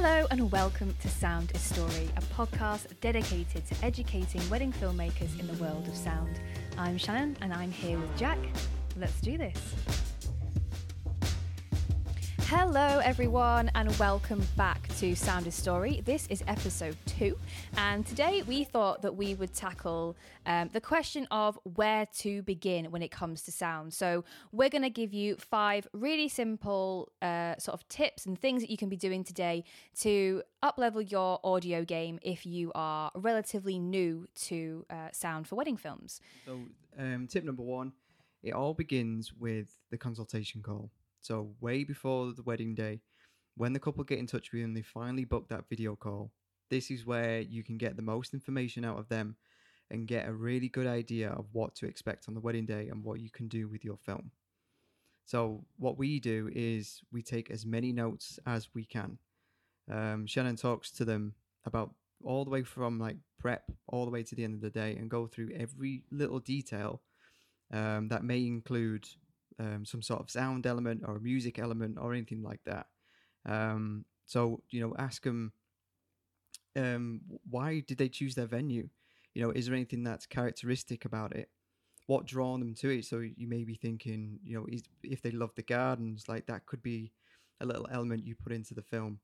Hello and welcome to Sound is Story, a podcast dedicated to educating wedding filmmakers in the world of sound. I'm Shannon and I'm here with Jack. Let's do this. Hello, everyone, and welcome back to Sound Story. This is episode two, and today we thought that we would tackle um, the question of where to begin when it comes to sound. So, we're going to give you five really simple uh, sort of tips and things that you can be doing today to uplevel your audio game if you are relatively new to uh, sound for wedding films. So, um, tip number one it all begins with the consultation call. So, way before the wedding day, when the couple get in touch with you and they finally book that video call, this is where you can get the most information out of them and get a really good idea of what to expect on the wedding day and what you can do with your film. So, what we do is we take as many notes as we can. Um, Shannon talks to them about all the way from like prep all the way to the end of the day and go through every little detail um, that may include um, some sort of sound element or a music element or anything like that. Um, so you know, ask them um, why did they choose their venue? You know, is there anything that's characteristic about it? What drawn them to it? So you may be thinking, you know, is, if they love the gardens, like that could be a little element you put into the film,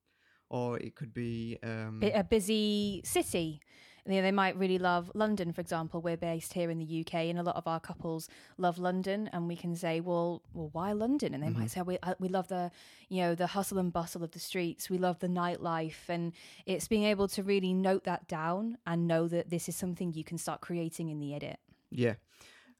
or it could be um, a busy city. You know, they might really love London, for example. We're based here in the UK, and a lot of our couples love London. And we can say, "Well, well, why London?" And they Mm-hmm. might say, "We uh, we love the, you know, the hustle and bustle of the streets. We love the nightlife." And it's being able to really note that down and know that this is something you can start creating in the edit. Yeah,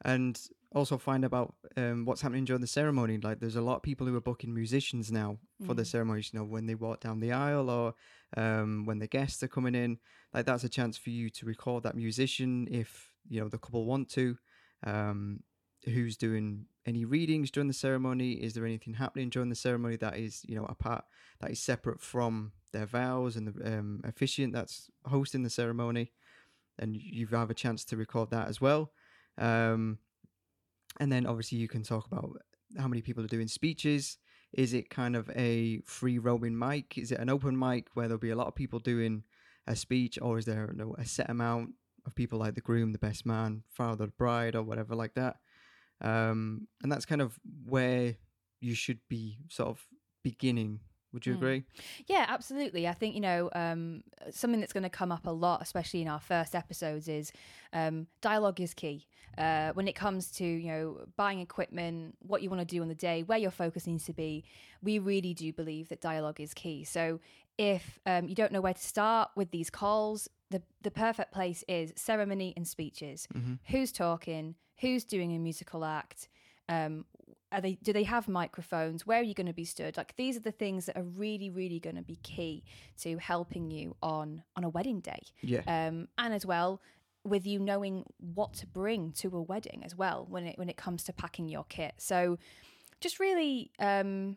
and also find about um, what's happening during the ceremony. Like, there's a lot of people who are booking musicians now for the ceremonies. You know, when they walk down the aisle or um, when the guests are coming in. Like, that's a chance for you to record that musician if you know the couple want to. Um, who's doing any readings during the ceremony? Is there anything happening during the ceremony that is you know a part that is separate from their vows and the um, officiant that's hosting the ceremony? and you have a chance to record that as well. Um, and then obviously you can talk about how many people are doing speeches. Is it kind of a free roaming mic? Is it an open mic where there'll be a lot of people doing a speech, or is there you know, a set amount of people like the groom, the best man, father, the bride, or whatever like that? Um, and that's kind of where you should be sort of beginning. Would you Mm. agree? Yeah, absolutely. I think, you know, um, something that's going to come up a lot, especially in our first episodes, is um, dialogue is key. Uh, when it comes to, you know, buying equipment, what you want to do on the day, where your focus needs to be, we really do believe that dialogue is key. So if um, you don't know where to start with these calls, the, the perfect place is ceremony and speeches. Who's talking? Who's doing a musical act? um are they do they have microphones where are you going to be stood like these are the things that are really really going to be key to helping you on on a wedding day Yeah. um and as well with you knowing what to bring to a wedding as well when it when it comes to packing your kit. So just really um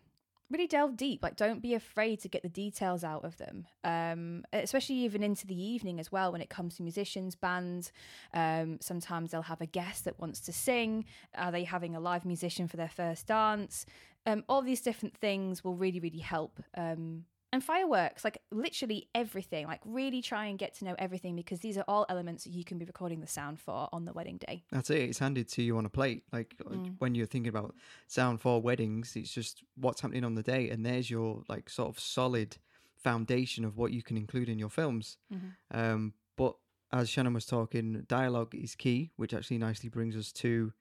really delve deep. Like don't be afraid to get the details out of them um especially even into the evening as well when it comes to musicians bands. Um sometimes they'll have a guest that wants to sing. Are they having a live musician for their first dance? Um all these different things will really really help um and fireworks like literally everything like really try and get to know everything because these are all elements you can be recording the sound for on the wedding day That's it. It's handed to you on a plate. Like uh, Mm. when you're thinking about sound for weddings, it's just what's happening on the day, and there's your like sort of solid foundation of what you can include in your films. Mm-hmm. Um, but as Shannon was talking, dialogue is key, which actually nicely brings us to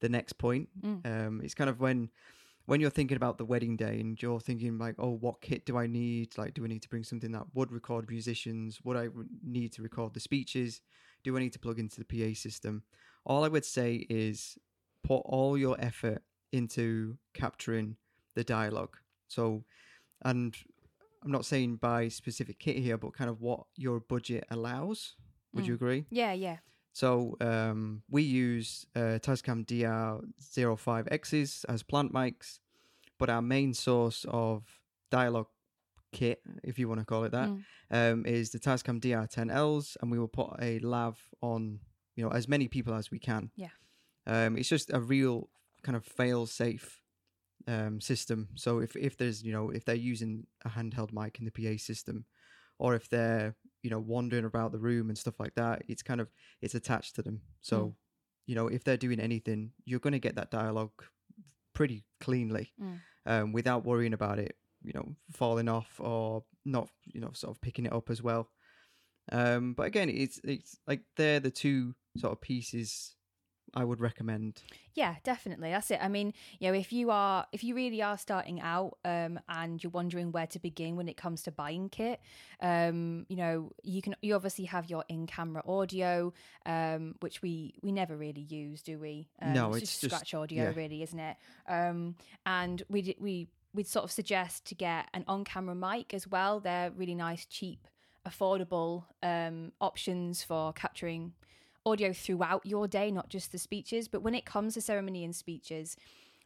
the next point. Mm. Um, it's kind of when when you're thinking about the wedding day and you're thinking like, oh, what kit do I need? Like, do I need to bring something that would record musicians? Would I need to record the speeches? Do I need to plug into the PA system? All I would say is put all your effort into capturing the dialogue. So, and I'm not saying buy specific kit here, but kind of what your budget allows. Would hmm. you agree? yeah yeah So um, we use uh, Tascam DR05Xs as plant mics, but our main source of dialogue kit, if you want to call it that, um, is the Tascam DR10Ls, and we will put a lav on, you know, as many people as we can. Yeah. Um, it's just a real kind of fail-safe um, system. So if if there's you know if they're using a handheld mic in the PA system, or if they're you know wandering about the room and stuff like that, it's kind of it's attached to them. So Mm. you know if they're doing anything, you're going to get that dialogue pretty cleanly Mm. um, without worrying about it, you know, falling off or not, you know, sort of picking it up as well. Um, but again, it's it's like they're the two sort of pieces I would recommend. Yeah, definitely. That's it. I mean, you know, if you are if you really are starting out um and you're wondering where to begin when it comes to buying kit, um, you know, you can you obviously have your in-camera audio, um, which we we never really use, do we? Um, No, it's, it's just scratch audio, yeah. really, isn't it? Um, and we we we'd sort of suggest to get an on-camera mic as well. They're really nice, cheap, affordable um options for capturing audio throughout your day, not just the speeches. But when it comes to ceremony and speeches,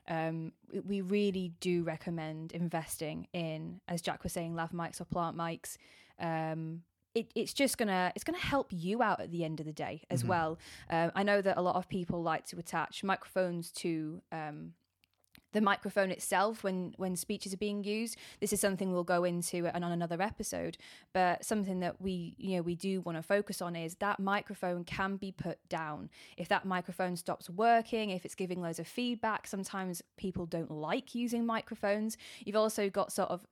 um, we- really do recommend investing in, as Jack was saying, lav mics or plant mics. Um, it, it's just gonna it's gonna help you out at the end of the day as Mhm. well. Um, I know that a lot of people like to attach microphones to um, the microphone itself when when speeches are being used. This is something we'll go into and on another episode but something that we you know we do want to focus on is that microphone can be put down. If that microphone stops working if it's giving loads of feedback sometimes people don't like using microphones. You've also got sort of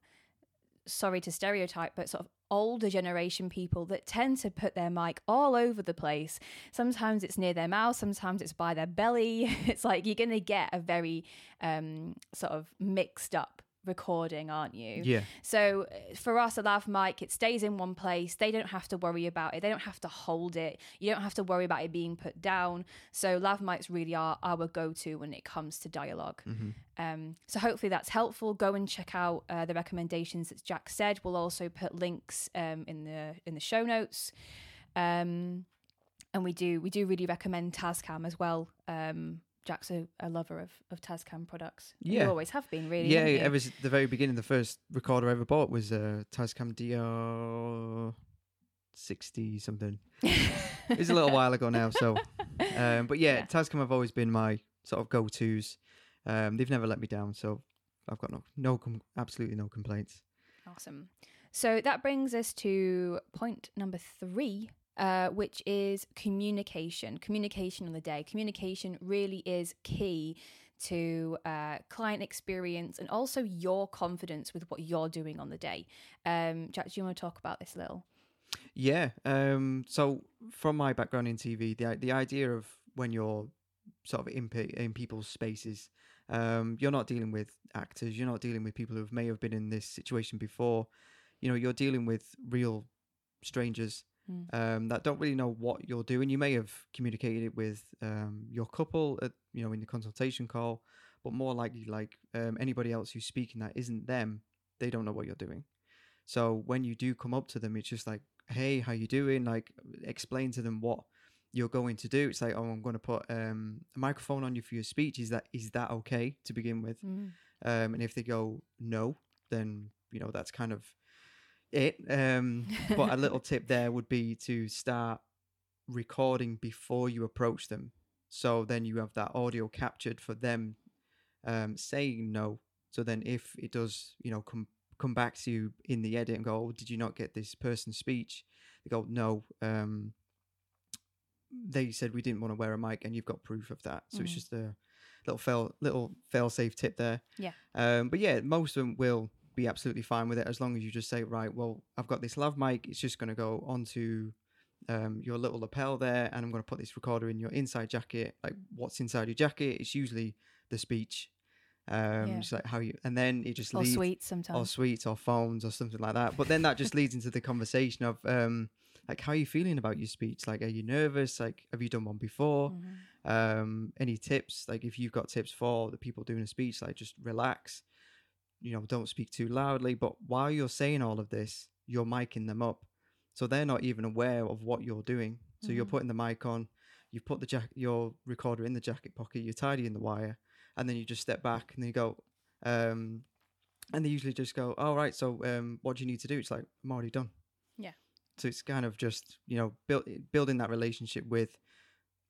sorry to stereotype but sort of older generation people that tend to put their mic all over the place. Sometimes it's near their mouth sometimes it's by their belly. It's like you're going to get a very um sort of mixed up recording aren't you Yeah, so uh, for us, a lav mic, it stays in one place. They don't have to worry about it. They don't have to hold it. You don't have to worry about it being put down. So lav mics really are our go-to when it comes to dialogue. Mhm. Um, so hopefully that's helpful. Go and check out uh, the recommendations that Jack said. We'll also put links um, in the in the show notes. Um, and we do we do really recommend Tascam as well. Um, Jack's a, a lover of, of Tascam products. Yeah. You always have been, really. yeah. Ever since the very beginning, the first recorder I ever bought was a Tascam DR sixty something. It's a little while ago now, so um, but yeah, Yeah. Tascam have always been my sort of go tos. Um, they've never let me down, so I've got no no com- absolutely no complaints. Awesome. So that brings us to point number three, uh, which is communication. Communication on the day. Communication really is key to uh, client experience and also your confidence with what you're doing on the day. Um, Jack, do you want to talk about this a little? Yeah. Um. So from my background in TV, the the idea of when you're sort of in in people's spaces, um, you're not dealing with actors. You're not dealing with people who may have been in this situation before. You know, you're dealing with real strangers Mm. um, that don't really know what you're doing. You may have communicated it with um, your couple, at, you know, in the consultation call, but more likely, like um, anybody else who's speaking that isn't them, they don't know what you're doing. So when you do come up to them, it's just like, "Hey, how you doing?" Like, explain to them what you're going to do. It's like, "Oh, I'm going to put um, a microphone on you for your speech. Is that is that okay to begin with?" Mm. Um, and if they go no, then you know that's kind of it. Um, but a little tip there would be to start recording before you approach them, so then you have that audio captured for them um, saying no. So then, if it does, you know, come come back to you in the edit and go, oh, "Did you not get this person's speech?" They go, "No." Um, they said we didn't want to wear a mic, and you've got proof of that. So it's Mhm. just a little fail, little fail safe tip there. Yeah. Um, but yeah, most of them will be absolutely fine with it as long as you just say, right, well, I've got this lav mic. It's just going to go onto um, your little lapel there, and I'm going to put this recorder in your inside jacket. Like, what's inside your jacket? It's usually the speech. Um, Yeah. just like how you, and then it just Or leads, sweets or sometimes. sweets, or phones, or something like that. But then that just leads into the conversation of, um, like, how are you feeling about your speech? Like, are you nervous? Like, have you done one before? Mhm. um any tips like if you've got tips for the people doing a speech like just relax you know don't speak too loudly but while you're saying all of this you're miking them up. So they're not even aware of what you're doing. So you're Mhm. putting the mic on you've put the jack your recorder in the jacket pocket you're tidying the wire and then you just step back and then you go um and they usually just go all right so um what do you need to do? It's like i'm already done. Yeah. so it's kind of just you know build, building that relationship with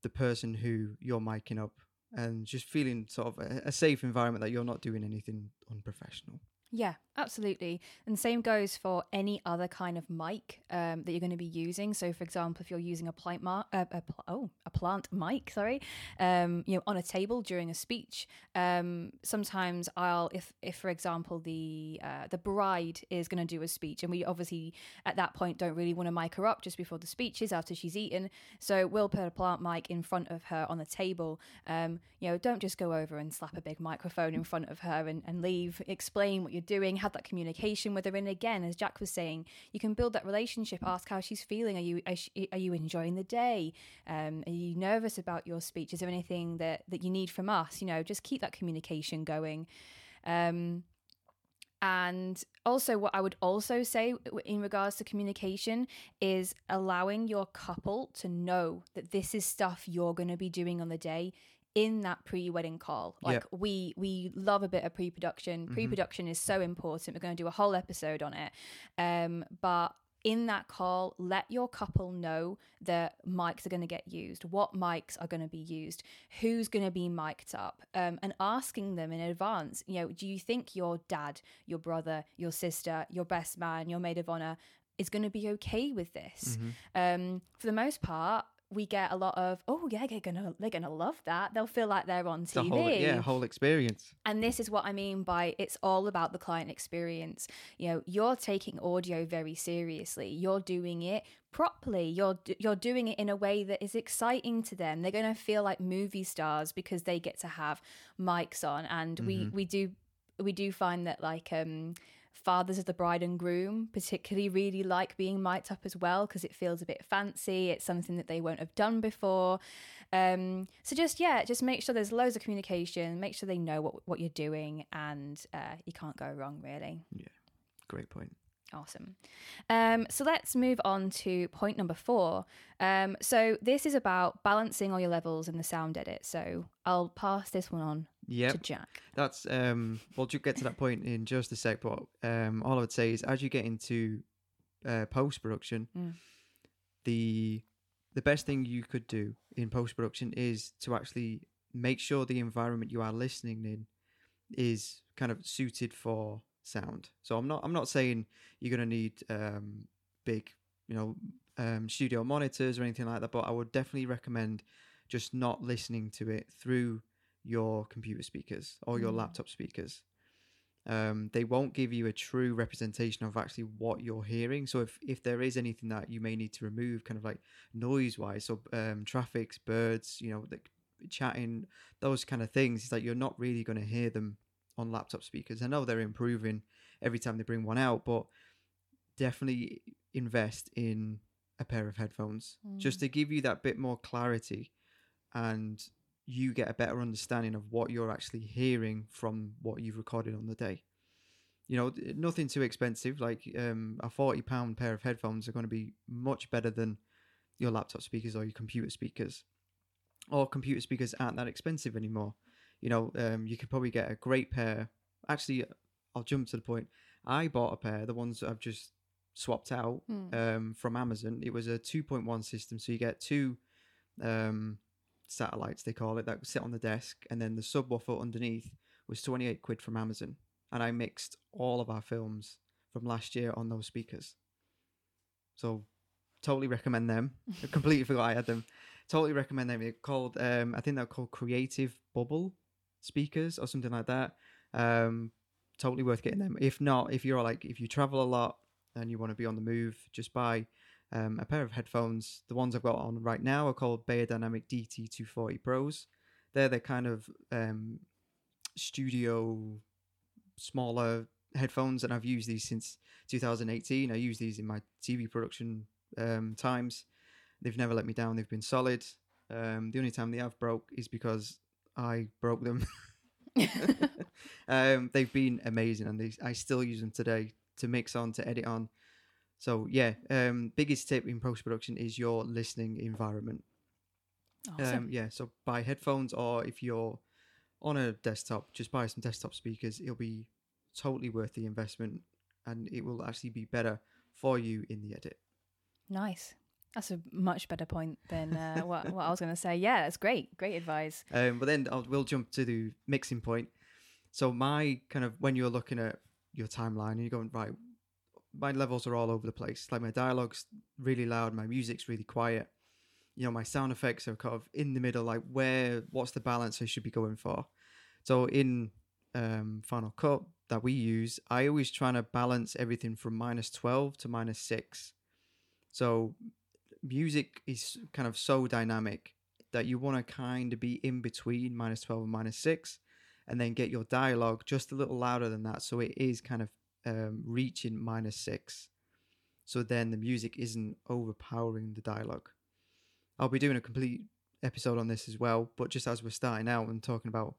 the person who you're miking up and just feeling sort of a, a safe environment that you're not doing anything unprofessional. Yeah, absolutely. And same goes for any other kind of mic um, that you're going to be using. So, for example, if you're using a plant, mar- uh, a pl- oh, a plant mic, sorry, um, you know, on a table during a speech. Um, sometimes I'll, if, if for example, the uh, the bride is going to do a speech, and we obviously at that point don't really want to mic her up just before the speech is after she's eaten. So we'll put a plant mic in front of her on the table. Um, you know, don't just go over and slap a big microphone in front of her and, and leave. Explain what you're doing, have that communication with her. And again, as Jack was saying, you can build that relationship. Ask how she's feeling. Are you are you enjoying the day? Um, are you nervous about your speech? Is there anything that that you need from us? You know, just keep that communication going. Um, and also, what I would also say in regards to communication is allowing your couple to know that this is stuff you're going to be doing on the day in that pre-wedding call. Like Yep. we we love a bit of pre-production. Pre-production is so important. We're going to do a whole episode on it. Um but in that call let your couple know that mics are going to get used what mics are going to be used who's going to be mic'd up um, and asking them in advance you know do you think your dad your brother your sister your best man your maid of honor is going to be okay with this? Um, for the most part we get a lot of oh yeah they're gonna they're gonna love that they'll feel like they're on The TV whole yeah whole experience. and this is what I mean by it's all about the client experience. You know, you're taking audio very seriously. You're doing it properly. You're you're doing it in a way that is exciting to them. They're going to feel like movie stars because they get to have mics on. And we we do we do find that like um fathers of the bride and groom particularly really like being mic'd up as well because it feels a bit fancy it's something that they won't have done before um so just yeah just make sure there's loads of communication make sure they know what, what you're doing and uh, you can't go wrong really Yeah, Great point. Awesome. Um, so let's move on to point number four. Um, so this is about balancing all your levels in the sound edit. So I'll pass this one on to Yep. Jack. That's um we'll get to that point in just a sec, but um all I would say is as you get into uh, post production, Mm. the the best thing you could do in post production is to actually make sure the environment you are listening in is kind of suited for sound. So I'm not I'm not saying you're gonna need um big, you know, um studio monitors or anything like that, but I would definitely recommend just not listening to it through your computer speakers or your Mm. laptop speakers. Um, they won't give you a true representation of actually what you're hearing. So if, if there is anything that you may need to remove, kind of like noise wise, so um, traffics, birds, you know, the chatting, those kind of things, it's like you're not really going to hear them on laptop speakers. I know they're improving every time they bring one out, but definitely invest in a pair of headphones just Mm. to give you that bit more clarity and you get a better understanding of what you're actually hearing from what you've recorded on the day. You know, nothing too expensive. Like um, a forty pound pair of headphones are going to be much better than your laptop speakers or your computer speakers. Or computer speakers aren't that expensive anymore. You know, um, you could probably get a great pair. Actually, I'll jump to the point. I bought a pair, the ones that I've just swapped out Mm. um, from Amazon. It was a 2.1 system, so you get two um, satellites, they call it, that sit on the desk, and then the subwoofer underneath was 28 quid from Amazon. And I mixed all of our films from last year on those speakers. So totally recommend them. I completely forgot I had them. Totally recommend them. They're called, um, I think they're called Creative Pebble speakers or something like that. Um, totally worth getting them. If not, if you're like, if you travel a lot and you want to be on the move, just buy um, a pair of headphones. The ones I've got on right now are called Beyerdynamic DT240 Pros. They're the kind of um, studio smaller headphones, and I've used these since 2018. I use these in my TV production um, times. They've never let me down. They've been solid. Um, the only time they have broke is because I broke them. um, they've been amazing, and they, I still use them today to mix on, to edit on. So yeah, um, biggest tip in post production is your listening environment. Awesome. Um, yeah, so buy headphones, or if you're on a desktop, just buy some desktop speakers. It'll be totally worth the investment, and it will actually be better for you in the edit. Nice. That's a much better point than uh, what, what I was going to say. Yeah, that's great. Great advice. Um, but then I'll, we'll jump to the mixing point. So my kind of when you're looking at your timeline and you're going right, my levels are all over the place. Like my dialogue's really loud, my music's really quiet. You know, my sound effects are kind of in the middle. Like where, what's the balance I should be going for? So in um, Final Cut that we use, I always try to balance everything from minus twelve to minus six. So music is kind of so dynamic that you want to kind of be in between minus 12 and minus 6 and then get your dialogue just a little louder than that so it is kind of um, reaching minus 6 so then the music isn't overpowering the dialogue. I'll be doing a complete episode on this as well but just as we're starting out and talking about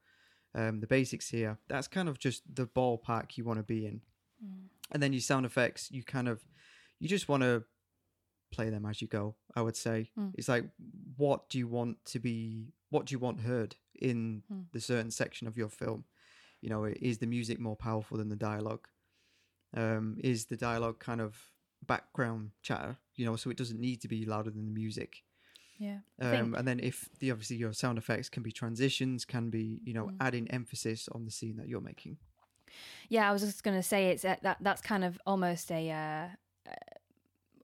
um, the basics here that's kind of just the ballpark you want to be in. Mm. and then your sound effects you kind of you just want to play them as you go i would say Mm. it's like what do you want to be what do you want heard in Mm. the certain section of your film you know is the music more powerful than the dialogue um is the dialogue kind of background chatter you know so it doesn't need to be louder than the music Yeah. Um, and then if the obviously your sound effects can be transitions can be you know Mm. adding emphasis on the scene that you're making Yeah, I was just going to say it's that, that that's kind of almost a uh, uh,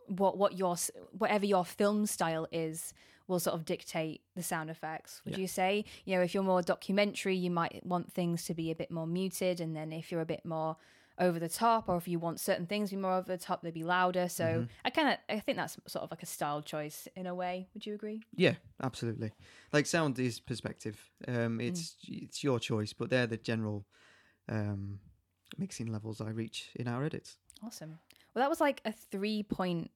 what what your whatever your film style is will sort of dictate the sound effects. Would Yeah. you say? You know, if you're more documentary, you might want things to be a bit more muted, and then if you're a bit more over the top, or if you want certain things to be more over the top, they'd be louder. So Mhm. I kind of I think that's sort of like a style choice in a way. Would you agree? Yeah, absolutely. Like sound is perspective. Um, it's it's your choice, but they're the general um, mixing levels I reach in our edits. Awesome. Well, that was like a three point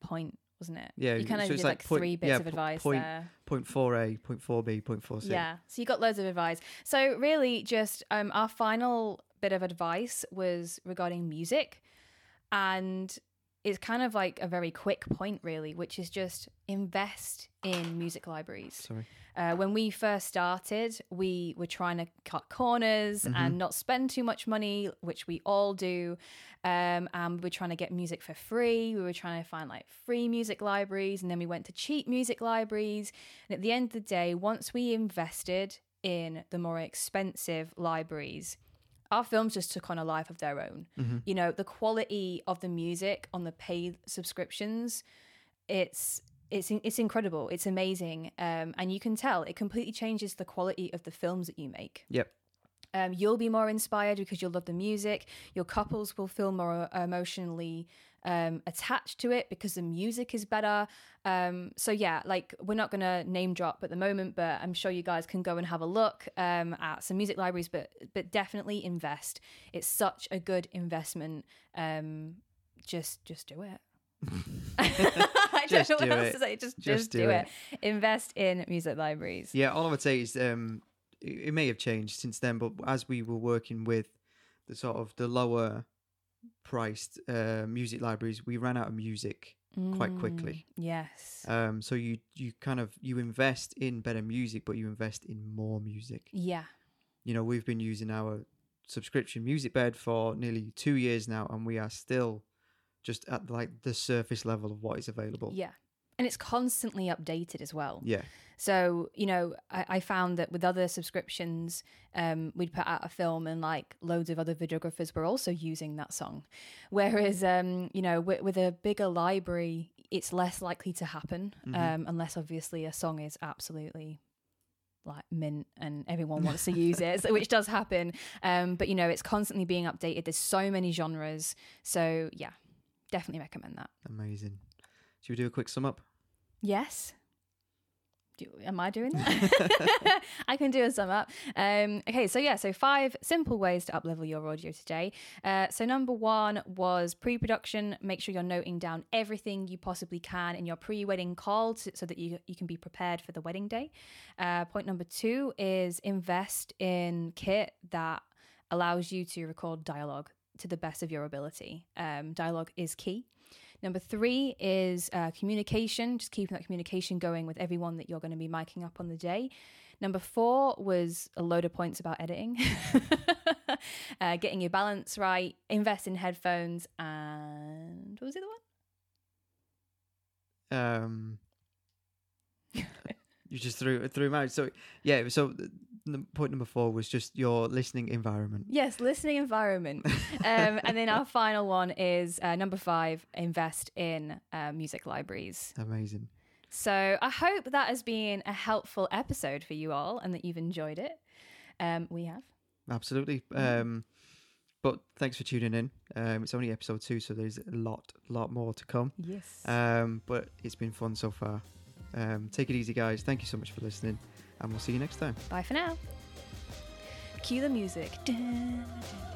point, wasn't it? Yeah, you kind of so did like, like point- three bits yeah, of advice point- there. Point four A, point four B, point four C. Yeah. So you got loads of advice. So really, just um, our final bit of advice was regarding music, and it's kind of like a very quick point, really, which is just invest in music libraries. Sorry. Uh, when we first started, we were trying to cut corners Mhm. and not spend too much money, which we all do. Um, and we were trying to get music for free. We were trying to find like free music libraries, and then we went to cheap music libraries. And at the end of the day, once we invested in the more expensive libraries, our films just took on a life of their own. Mhm. You know, the quality of the music on the paid subscriptions, it's it's it's incredible. It's amazing, um, and you can tell it completely changes the quality of the films that you make. Yep. Um, you'll be more inspired because you'll love the music. Your couples will feel more emotionally um, attached to it because the music is better. Um, so yeah, like we're not gonna name drop at the moment, but I'm sure you guys can go and have a look um, at some music libraries. But but definitely invest. It's such a good investment. Um, just just do it. I Just don't know do what else it. to say. Just Just just, do do, it. it. Invest in music libraries. Yeah, all I would say is um, it, it may have changed since then, but as we were working with the sort of the lower priced uh, music libraries, we ran out of music quite quickly. Mm, Yes. Um, so you you kind of you invest in better music, but you invest in more music. yeah. You know, we've been using our subscription Musicbed for nearly two years now, and we are still just at like the surface level of what is available. Yeah. And it's constantly updated as well. Yeah. So, you know, I, I found that with other subscriptions, um, we'd put out a film and like loads of other videographers were also using that song. Whereas, um, you know, with, with a bigger library, it's less likely to happen Mhm. um, unless obviously a song is absolutely like mint and everyone wants to use it, so, which does happen. Um, but, you know, it's constantly being updated. There's so many genres. So, yeah, definitely recommend that. Amazing. Should we do a quick sum up? Yes. Do, am I doing that? I can do a sum up. Um, okay, so yeah, so five simple ways to uplevel your audio today. Uh, so number one was pre-production. Make sure you're noting down everything you possibly can in your pre-wedding call to, so that you you can be prepared for the wedding day. Uh, point number two is invest in kit that allows you to record dialogue to the best of your ability. Um, dialogue is key. Number three is uh, communication, just keeping that communication going with everyone that you're going to be miking up on the day. Number four was a load of points about editing, uh, getting your balance right, invest in headphones, and what was the other one? Um, you just threw threw him out. So yeah. So point number four was just your listening environment. Yes, listening environment. um, and then our final one is uh, number five: invest in uh, music libraries. Amazing. So I hope that has been a helpful episode for you all, and that you've enjoyed it. Um, we have. Absolutely. Um, but thanks for tuning in. Um, it's only episode two, so there's a lot, lot more to come. Yes. Um, but it's been fun so far. Um, take it easy, guys. Thank you so much for listening, and we'll see you next time. Bye for now. Cue the music. Dun, dun.